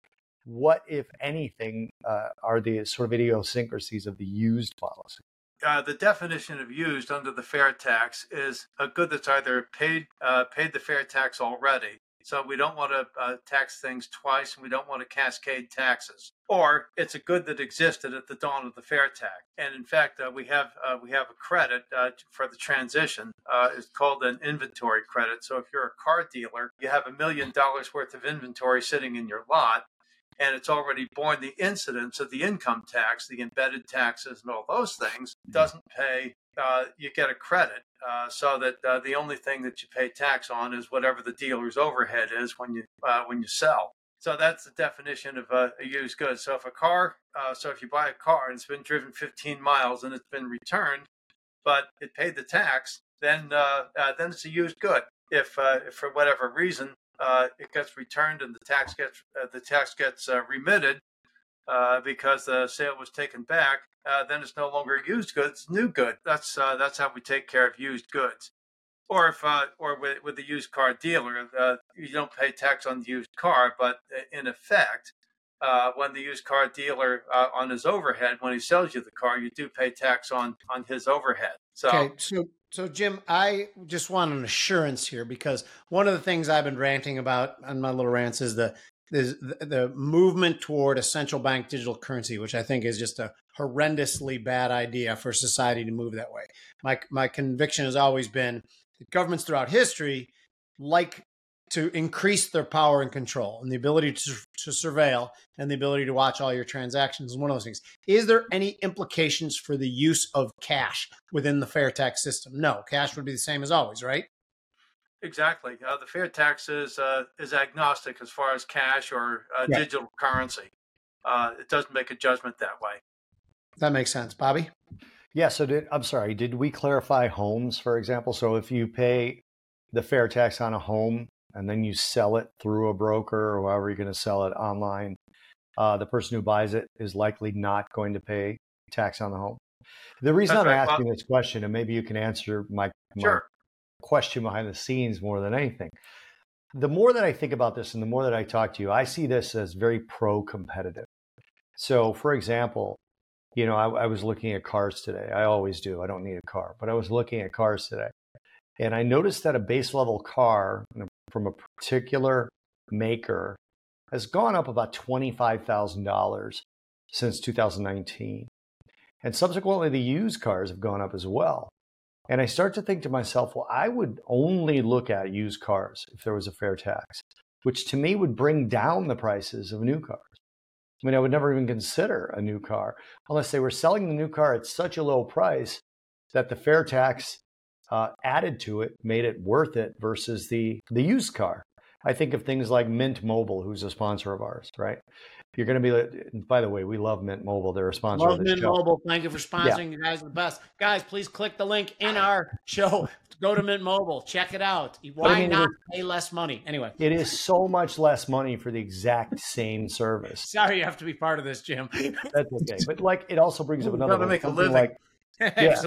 what, if anything, uh, are the sort of idiosyncrasies of the used policy? Uh, the definition of used under the fair tax is a good that's either paid uh, paid the fair tax already. So we don't want to uh, tax things twice, and we don't want to cascade taxes. Or it's a good that existed at the dawn of the fair tax. And in fact, uh, we have uh, we have a credit for the transition. it's called an inventory credit. So if you're a car dealer, you have a million dollars worth of inventory sitting in your lot and it's already borne the incidence of the income tax, the embedded taxes, and all those things, doesn't pay. Uh, you get a credit, uh, so that uh, the only thing that you pay tax on is whatever the dealer's overhead is when you uh, when you sell. So that's the definition of a, a used good. So if a car, uh, so if you buy a car and it's been driven 15 miles and it's been returned, but it paid the tax, then uh, then it's a used good. If, if for whatever reason uh, it gets returned and the tax gets uh, the tax gets uh, remitted uh, because the sale was taken back, uh, then it's no longer used goods, new good. That's uh, that's how we take care of used goods. Or if or with, with the used car dealer, you don't pay tax on the used car, but in effect, when the used car dealer on his overhead, when he sells you the car, you do pay tax on on his overhead. So, okay, so so, Jim, I just want an assurance here because one of the things I've been ranting about on my little rants is the is the movement toward a central bank digital currency, which I think is just a horrendously bad idea for society to move that way. My my conviction has always been that governments throughout history like to increase their power and control and the ability to, to surveil and the ability to watch all your transactions is one of those things. Is there any implications for the use of cash within the fair tax system? No, cash would be the same as always, right? Exactly. Uh, the fair tax is, uh, is agnostic as far as cash or uh, yeah. digital currency. Uh, it doesn't make a judgment that way. That makes sense. Bobby? Yeah. So, did, I'm sorry, did we clarify homes, for example? So, if you pay the fair tax on a home, and then you sell it through a broker or however you're going to sell it online, uh, the person who buys it is likely not going to pay tax on the home. The reason That's I'm right. asking well, this question, and maybe you can answer my, sure. question behind the scenes more than anything. The more that I think about this and the more that I talk to you, I see this as very pro competitive. So, for example, you know, I, I was looking at cars today. I always do. I don't need a car, but I was looking at cars today. And I noticed that a base level car, from a particular maker has gone up about $25,000 since 2019. And subsequently, the used cars have gone up as well. And I start to think to myself, well, I would only look at used cars if there was a fair tax, which to me would bring down the prices of new cars. I mean, I would never even consider a new car unless they were selling the new car at such a low price that the fair tax uh, added to it made it worth it versus the the used car. I think of things like Mint Mobile, who's a sponsor of ours, right? You're going to be. By the way, we love Mint Mobile. They're a sponsor. Love of Mint show. Mobile. Thank you for sponsoring. Yeah. You guys are the best. Guys, please click the link in our show. Go to Mint Mobile. Check it out. Why I mean, not pay less money? Anyway, it is so much less money for the exact same service. Sorry, you have to be part of this, Jim. That's okay. But like, it also brings up another. to make a living. Like, yeah.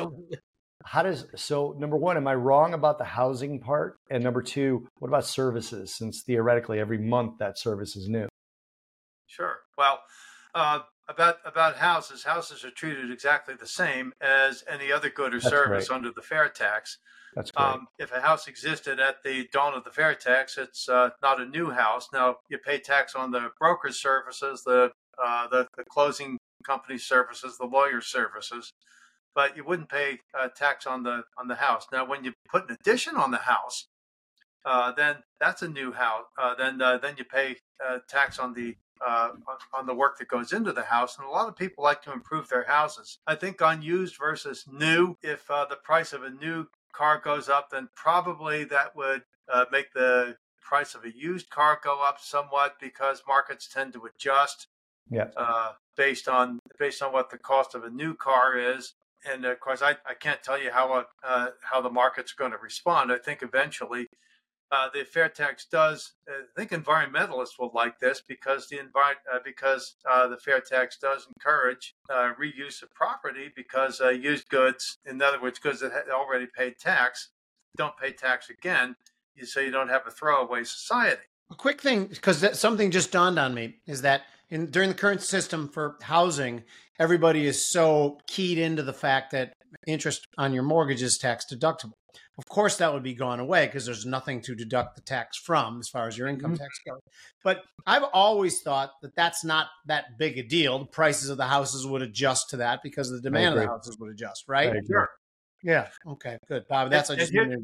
How does so? Number one, am I wrong about the housing part? And number two, what about services? Since theoretically, every month that service is new. Sure. Well, uh, about about houses, houses are treated exactly the same as any other good or That's service great. under the fair tax. That's great. Um, if a house existed at the dawn of the fair tax, it's uh, not a new house. Now you pay tax on the broker's services, the uh, the, the closing company services, the lawyer services, but you wouldn't pay uh, tax on the on the house. Now, when you put an addition on the house, uh, then that's a new house. Uh, then uh, then you pay uh, tax on the uh, on the work that goes into the house. And a lot of people like to improve their houses. I think on used versus new, if uh, the price of a new car goes up, then probably that would uh, make the price of a used car go up somewhat because markets tend to adjust yeah. uh, based on based on what the cost of a new car is. And of course, I, I can't tell you how uh, how the market's going to respond. I think eventually uh, the fair tax does. I think environmentalists will like this because the envi- uh, because uh, the fair tax does encourage uh, reuse of property because uh, used goods, in other words, goods that had already paid tax, don't pay tax again, so you don't have a throwaway society. A quick thing, because something just dawned on me, is that in, during the current system for housing, everybody is so keyed into the fact that interest on your mortgage is tax deductible. Of course, that would be gone away because there's nothing to deduct the tax from as far as your income mm-hmm. tax goes. But I've always thought that that's not that big a deal. The prices of the houses would adjust to that because the demand of the houses would adjust, right? Sure. Yeah. Okay. Good, Bob. That's and, I just. Here,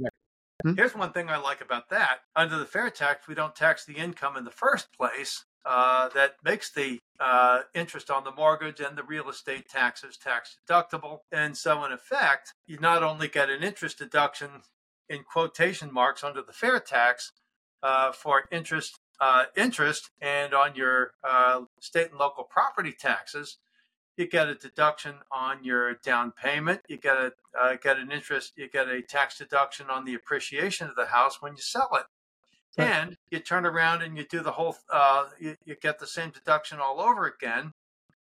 hmm? here's one thing I like about that. Under the fair tax, we don't tax the income in the first place. Uh, that makes the uh, interest on the mortgage and the real estate taxes tax deductible. And so, in effect, you not only get an interest deduction in quotation marks under the fair tax uh, for interest, uh, interest, and on your uh, state and local property taxes, you get a deduction on your down payment. You get a get an interest. You get a tax deduction on the appreciation of the house when you sell it. Right. And you turn around and you do the whole, uh, you, you, get the same deduction all over again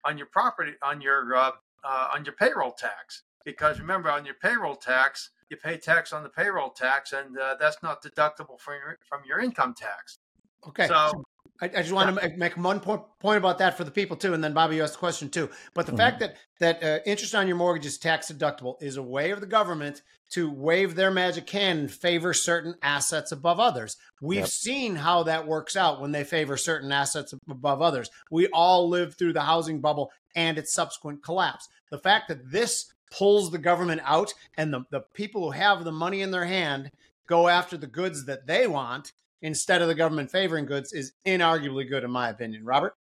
on your property, on your, uh, uh, on your payroll tax. Because remember, on your payroll tax, you pay tax on the payroll tax, and uh, that's not deductible from your, from your income tax. Okay. So I, I, just want to make one point, point about that for the people too, and then Bobby, you asked the question too. But the mm-hmm. fact that that uh, interest on your mortgage is tax deductible is a way of the government to wave their magic hand and favor certain assets above others. We've yep. seen how that works out when they favor certain assets above others. We all lived through the housing bubble and its subsequent collapse. The fact that this pulls the government out and the, the people who have the money in their hand go after the goods that they want instead of the government favoring goods is inarguably good in my opinion. Robert?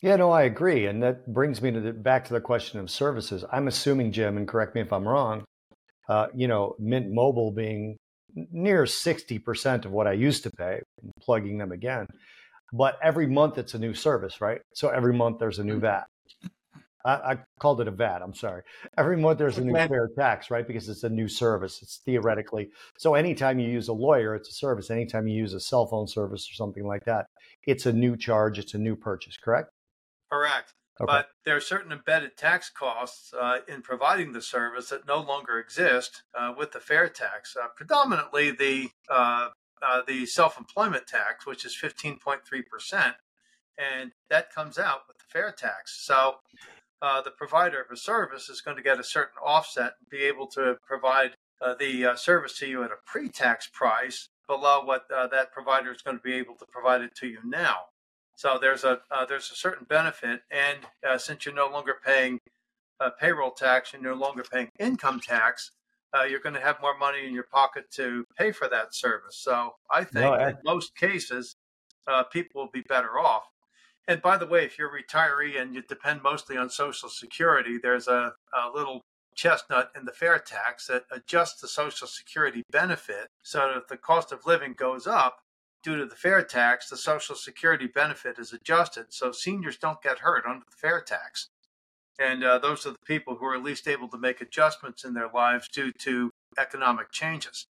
Yeah, no, I agree. And that brings me to the, back to the question of services. I'm assuming, Jim, and correct me if I'm wrong, uh, you know, Mint Mobile being near 60% of what I used to pay, plugging them again. But every month it's a new service, right? So every month there's a new mm-hmm. VAT. I, I called it a VAT. I'm sorry. Every month there's a new fair tax, right? Because it's a new service. It's theoretically so. Anytime you use a lawyer, it's a service. Anytime you use a cell phone service or something like that, it's a new charge. It's a new purchase. Correct. Correct. Okay. But there are certain embedded tax costs uh, in providing the service that no longer exist uh, with the fair tax. Uh, predominantly the uh, uh, the self-employment tax, which is 15.3 percent, and that comes out with the fair tax. So uh, the provider of a service is going to get a certain offset and be able to provide the service to you at a pre-tax price below what that provider is going to be able to provide it to you now. So there's a uh, there's a certain benefit, and uh, since you're no longer paying uh, payroll tax and you're no longer paying income tax, uh, you're going to have more money in your pocket to pay for that service. So I think no, I... in most cases, uh, people will be better off. And by the way, if you're a retiree and you depend mostly on Social Security, there's a, a little chestnut in the fair tax that adjusts the Social Security benefit so that if the cost of living goes up, due to the fair tax, the Social Security benefit is adjusted so seniors don't get hurt under the fair tax. And uh, those are the people who are least able to make adjustments in their lives due to economic changes.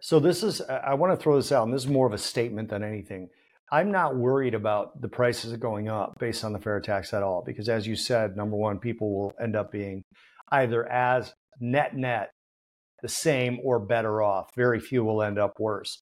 So, this is, I want to throw this out, and this is more of a statement than anything. I'm not worried about the prices going up based on the fair tax at all, because as you said, number one, people will end up being either as net net the same or better off. Very few will end up worse.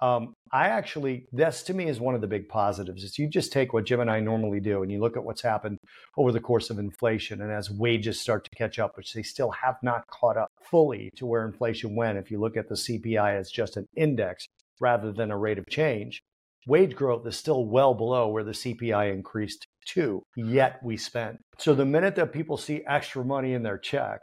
Um, I actually, this to me is one of the big positives. Is you just take what Jim and I normally do, and you look at what's happened over the course of inflation, and as wages start to catch up, which they still have not caught up fully to where inflation went. If you look at the CPI as just an index rather than a rate of change, wage growth is still well below where the CPI increased to. Yet we spend. So the minute that people see extra money in their check,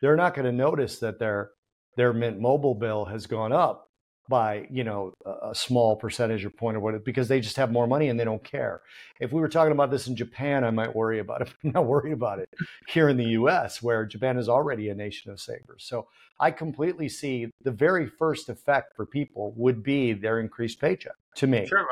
they're not going to notice that their their Mint Mobile bill has gone up by you know a, small percentage or point or what because they just have more money and they don't care. If we were talking about this in Japan, I might worry about it. I'm not worried about it here in the U.S., where Japan is already a nation of savers. So I completely see the very first effect for people would be their increased paycheck. To me, sure.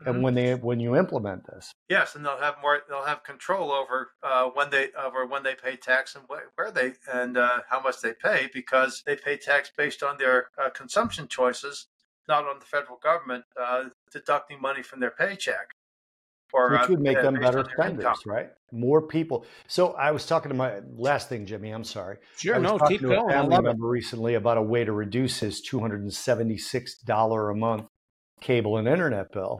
Mm-hmm. And when they when you implement this, yes, and they'll have more. They'll have control over uh, when they over when they pay tax and where, where they and uh, how much they pay because they pay tax based on their uh, consumption choices, not on the federal government uh, deducting money from their paycheck. Or, Which uh, would make them better spenders, right? More people. So I was talking to my last thing, Jimmy. I'm sorry. Sure, no, keep to going. A family member it. recently about a way to reduce his two hundred and seventy six dollar a month cable and internet bill.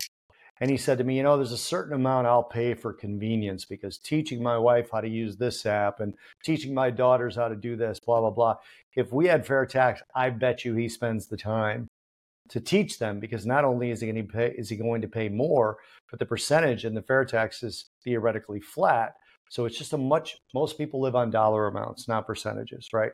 And he said to me, You know, there's a certain amount I'll pay for convenience because teaching my wife how to use this app and teaching my daughters how to do this, blah, blah, blah. If we had fair tax, I bet you he spends the time to teach them because not only is he going to pay, is he going to pay more, but the percentage in the fair tax is theoretically flat. So it's just a much, most people live on dollar amounts, not percentages, right?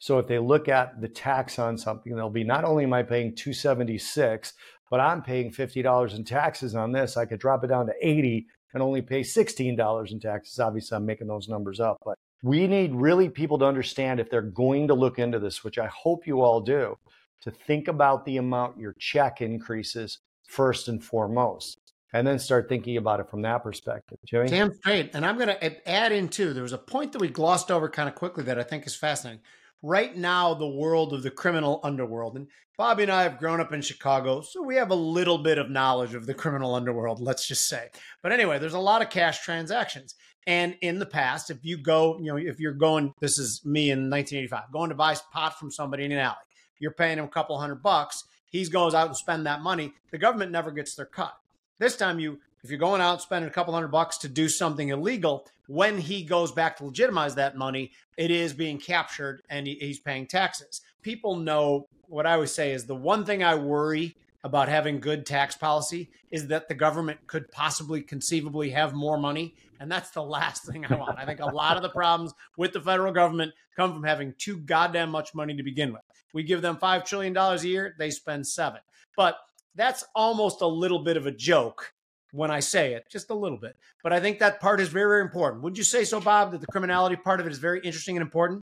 So if they look at the tax on something, they'll be not only am I paying 276, but I'm paying $50 in taxes on this. I could drop it down to 80 and only pay $16 in taxes. Obviously, I'm making those numbers up, but we need really people to understand if they're going to look into this, which I hope you all do, to think about the amount your check increases first and foremost and then start thinking about it from that perspective. Jimmy? Damn straight. And I'm going to add in too, there was a point that we glossed over kind of quickly that I think is fascinating right now the world of the criminal underworld. And Bobby and I have grown up in Chicago, so we have a little bit of knowledge of the criminal underworld, let's just say. But anyway, there's a lot of cash transactions. And in the past, if you go, you know, if you're going, this is me in 1985, going to buy pot from somebody in an alley, you're paying him a couple hundred bucks. He goes out and spend that money. The government never gets their cut. This time, you if you're going out spending a couple hundred bucks to do something illegal, when he goes back to legitimize that money, it is being captured and he's paying taxes. People know what I always say is the one thing I worry about having good tax policy is that the government could possibly conceivably have more money. And that's the last thing I want. I think a lot of the problems with the federal government come from having too goddamn much money to begin with. We give them $5 trillion a year, they spend seven. But that's almost a little bit of a joke when I say it, just a little bit. But I think that part is very, very important. Would you say so, Bob, that the criminality part of it is very interesting and important?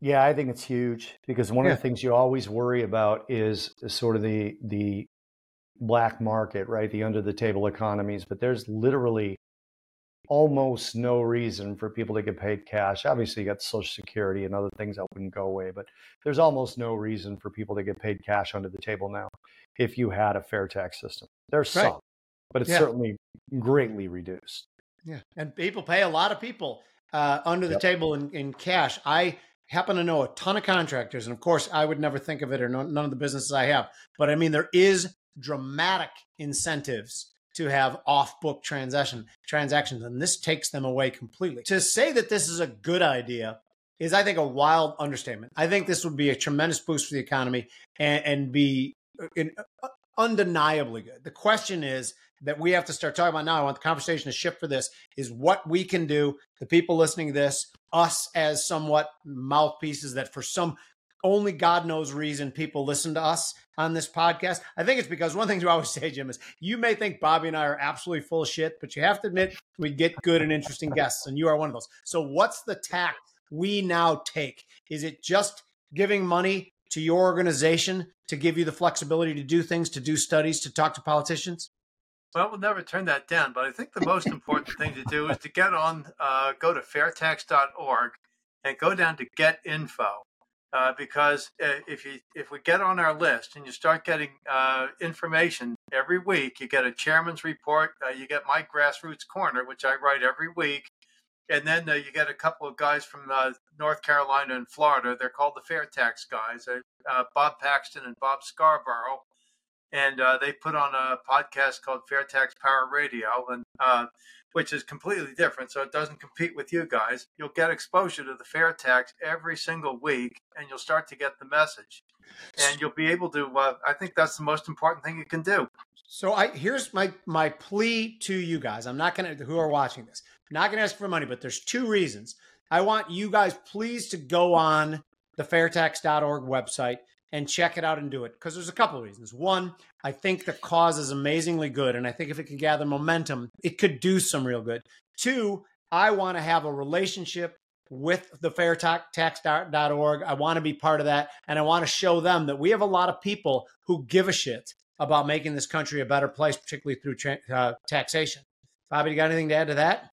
Yeah, I think it's huge because one yeah. of the things you always worry about is, sort of the the black market, right? The under the table economies. But there's literally almost no reason for people to get paid cash. Obviously, you got Social Security and other things that wouldn't go away, but there's almost no reason for people to get paid cash under the table now if you had a fair tax system. There's right. some, but it's yeah. certainly greatly reduced. Yeah, and people pay a lot of people uh, under the yep. table in, in cash. I happen to know a ton of contractors, and of course, I would never think of it or no, none of the businesses I have. But I mean, there is dramatic incentives to have off-book transaction transactions, and this takes them away completely. To say that this is a good idea is, I think, a wild understatement. I think this would be a tremendous boost for the economy and, and be uh, in, uh, undeniably good. The question is that we have to start talking about now. I want the conversation to shift for this is what we can do, the people listening to this, us as somewhat mouthpieces that for some only God knows reason people listen to us on this podcast. I think it's because one thing you always say, Jim, is you may think Bobby and I are absolutely full of shit, but you have to admit we get good and interesting guests, and you are one of those. So, what's the tack we now take? Is it just giving money to your organization to give you the flexibility to do things, to do studies, to talk to politicians? Well, we'll never turn that down, but I think the most important thing to do is to get on, uh, go to fairtax.org and go down to get info. Uh, because uh, if you if we get on our list and you start getting uh, information every week, you get a chairman's report, uh, you get my grassroots corner, which I write every week, and then uh, you get a couple of guys from uh, North Carolina and Florida. They're called the Fair Tax guys, Bob Paxton and Bob Scarborough, and they put on a podcast called Fair Tax Power Radio, and which is completely different. So it doesn't compete with you guys. You'll get exposure to the fair tax every single week, and you'll start to get the message. And you'll be able to. Uh, I think that's the most important thing you can do. So I here's my my plea to you guys. I'm not gonna who are watching this. I'm not gonna ask for money, but there's two reasons. I want you guys please to go on the fairtax.org website and check it out and do it because there's a couple of reasons. One, I think the cause is amazingly good, and I think if it can gather momentum, it could do some real good. Two, I want to have a relationship with the fairtax.org. I want to be part of that, and I want to show them that we have a lot of people who give a shit about making this country a better place, particularly through tra- uh, taxation. Bobby, you got anything to add to that?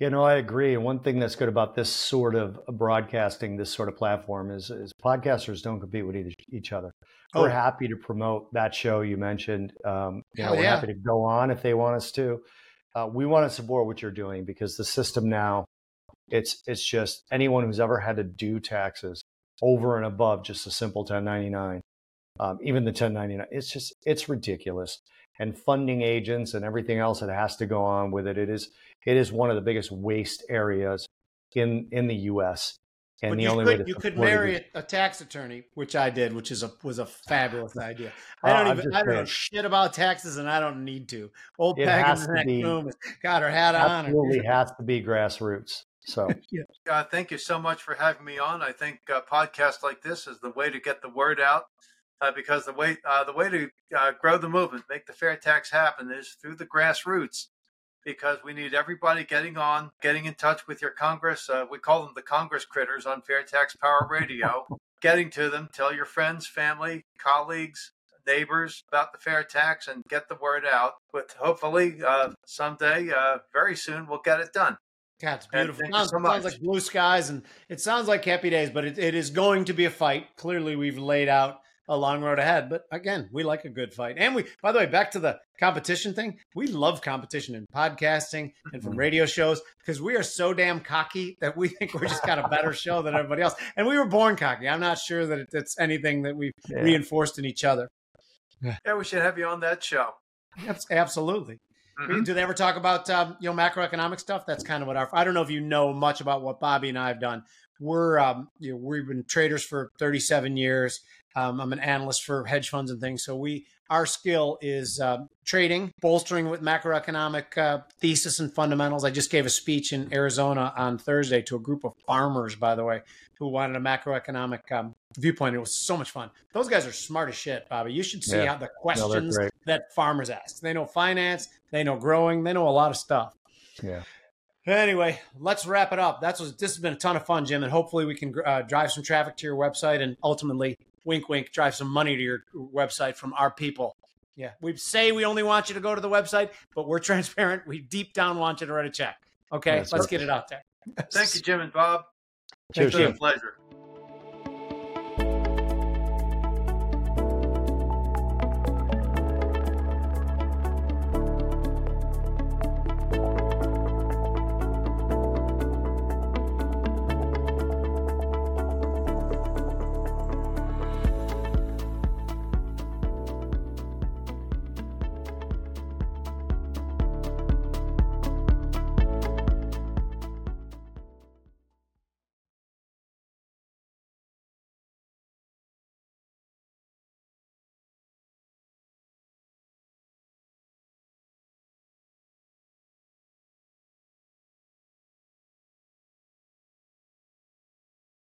You know, I agree. And one thing that's good about this sort of broadcasting, this sort of platform, is, is podcasters don't compete with each other. We're oh. happy to promote that show you mentioned. Um, you know, we're yeah. happy to go on if they want us to. Uh, we want to support what you're doing because the system now, it's it's just anyone who's ever had to do taxes over and above just a simple 1099, um, even the 1099, it's just it's ridiculous. And funding agents and everything else that has to go on with it, it is it is one of the biggest waste areas in in the U.S. And but the only could, way you could marry it, a tax attorney, which I did, which is a was a fabulous idea. I don't even I don't know shit about taxes, and I don't need to. Old Peg in the next room got her hat on. Absolutely has to be grassroots. So, yeah. Uh, thank you so much for having me on. I think uh, podcasts like this is the way to get the word out. Uh, because the way uh, the way to uh, grow the movement, make the fair tax happen, is through the grassroots because we need everybody getting on, getting in touch with your Congress. Uh, we call them the Congress critters on Fair Tax Power Radio. getting to them, tell your friends, family, colleagues, neighbors about the fair tax and get the word out. But hopefully, uh, someday, uh, very soon, we'll get it done. Yeah, it's beautiful. Sounds, so sounds, like blue skies and it sounds like happy days, but it, it is going to be a fight. Clearly, we've laid out a long road ahead. But again, we like a good fight. And we, by the way, back to the competition thing, we love competition in podcasting and from mm-hmm. radio shows because we are so damn cocky that we think we're just got a better show than everybody else. And we were born cocky. I'm not sure that it's anything that we've yeah. reinforced in each other. Yeah, we should have you on that show. Absolutely. Mm-hmm. Do they ever talk about um, you know macroeconomic stuff? That's kind of what our. I don't know if you know much about what Bobby and I have done. We're um, you know we've been traders for 37 years. Um, I'm an analyst for hedge funds and things. So we our skill is uh, trading, bolstering with macroeconomic uh, thesis and fundamentals. I just gave a speech in Arizona on Thursday to a group of farmers, by the way, who wanted a macroeconomic um, viewpoint. It was so much fun. Those guys are smart as shit, Bobby. You should see yeah. how the questions no, that farmers ask. They know finance, they know growing, they know a lot of stuff. Yeah. Anyway, let's wrap it up. That's what this has been a ton of fun, Jim, and hopefully we can uh, drive some traffic to your website and ultimately wink, wink, drive some money to your website from our people. Yeah, we say we only want you to go to the website, but we're transparent. We deep down want you to write a check. Okay, That's let's perfect. get it out there. Thank you, Jim and Bob. Cheers, Jim. pleasure.